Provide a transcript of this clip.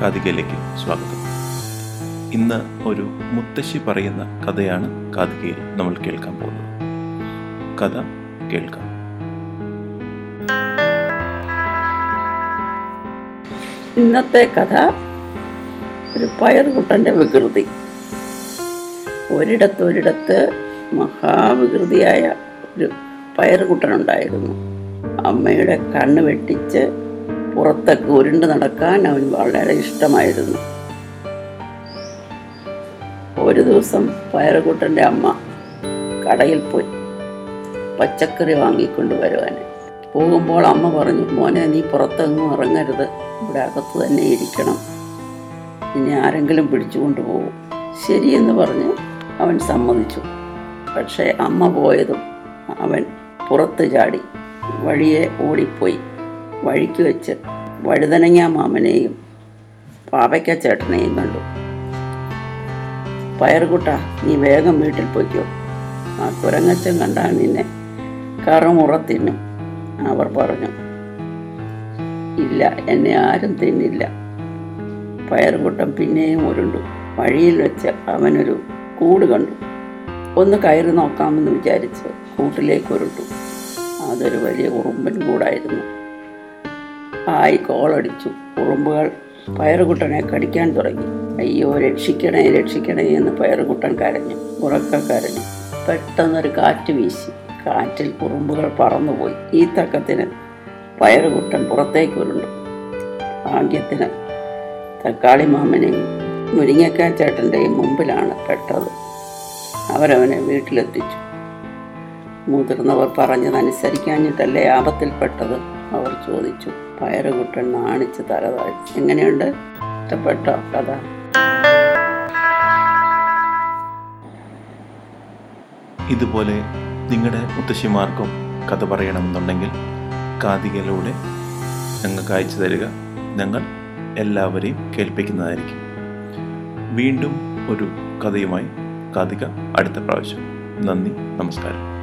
കാതികയിലേക്ക് സ്വാഗതം. ഇന്ന് ഒരു മുത്തശ്ശി പറയുന്ന കഥയാണ് കാതികയിൽ നമ്മൾ കേൾക്കാൻ പോകുന്നത്. കഥ കേൾക്കാം. ഇന്നത്തെ കഥ ഒരു പയറുകുട്ടന്റെ വികൃതി. ഒരിടത്ത് ഒരിടത്ത് മഹാവികൃതിയായ ഒരു പയറുകുട്ടനുണ്ടായിരുന്നു അമ്മയുടെ കണ്ണ് വെട്ടിച്ച് പുറത്തൊക്കെ ഉരുണ്ട് നടക്കാൻ അവൻ വളരെ ഇഷ്ടമായിരുന്നു. ഒരു ദിവസം പയറുകൂട്ടന്റെ അമ്മ കടയിൽ പോയി പച്ചക്കറി വാങ്ങിക്കൊണ്ട് വരുവാൻ പോകുമ്പോൾ അമ്മ പറഞ്ഞു മോനെ നീ പുറത്തെങ്ങും ഇറങ്ങരുത്. ഇവിടെ അകത്ത് തന്നെ ഇരിക്കണം. ഇനി ആരെങ്കിലും പിടിച്ചുകൊണ്ട് പോകും ശരിയെന്ന് പറഞ്ഞ് അവൻ സമ്മതിച്ചു. പക്ഷേ അമ്മ പോയതും അവൻ പുറത്ത് ചാടി വഴിയെ ഓടിപ്പോയി. വഴിക്ക് വെച്ച് വഴുതനങ്ങ മാമനെയും പാവയ്ക്ക ചേട്ടനെയും കണ്ടു. പയറുകുട്ട നീ വേഗം വീട്ടിൽ പോയിക്കോ. ആ കുരങ്ങച്ചൻ കണ്ടാൽ നിന്നെ കറമുറ തിന്നും അവർ പറഞ്ഞു. ഇല്ല എന്നെ ആരും തിന്നില്ല. പയറുകുട്ടം പിന്നെയും ഉരുണ്ടു. വഴിയിൽ വെച്ച് അവനൊരു കൂട് കണ്ടു. ഒന്ന് കയറി നോക്കാമെന്ന് വിചാരിച്ച് കൂട്ടിലേക്ക് ഉരുണ്ടു അതൊരു വലിയ ഉറുമ്പൻ കൂടായിരുന്നു. ആയി കോളടിച്ചു. ഉറുമ്പുകൾ പയറുകുട്ടനെ കടിക്കാൻ തുടങ്ങി. അയ്യോ രക്ഷിക്കണേ രക്ഷിക്കണേ എന്ന് പയറുകുട്ടൻ കരഞ്ഞു. ഉറക്ക കരഞ്ഞു. പെട്ടെന്നൊരു കാറ്റ് വീശി. കാറ്റിൽ കുറുമ്പുകൾ പറന്നുപോയി. ഈ തക്കത്തിന് പയറുകുട്ടൻ പുറത്തേക്ക് ഉരുണ്ടു ഭാഗ്യത്തിന് തക്കാളി മാമനെയും മുരിങ്ങക്കാ ചേട്ടന്റെയും മുമ്പിലാണ് പെട്ടത്. അവരവനെ വീട്ടിലെത്തിച്ചു. മുതിർന്നവർ പറഞ്ഞതനുസരിക്കാഞ്ഞിട്ടല്ലേ ആപത്തിൽപ്പെട്ടത്? അവർ ചോദിച്ചു പയറുകുട്ടൻ നാണിച്ച് തലതാഴി എങ്ങനെയുണ്ട്? ഇഷ്ടപ്പെട്ടോ കഥ. ഇതുപോലെ നിങ്ങളുടെ മുത്തശ്ശിമാർക്കും കഥ പറയണമെന്നുണ്ടെങ്കിൽ കാതികയിലൂടെ ഞങ്ങൾക്ക് അയച്ചു തരിക. ഞങ്ങൾ എല്ലാവരെയും കേൾപ്പിക്കുന്നതായിരിക്കും. വീണ്ടും ഒരു കഥയുമായി കാതിക അടുത്ത പ്രാവശ്യം. നന്ദി നമസ്കാരം.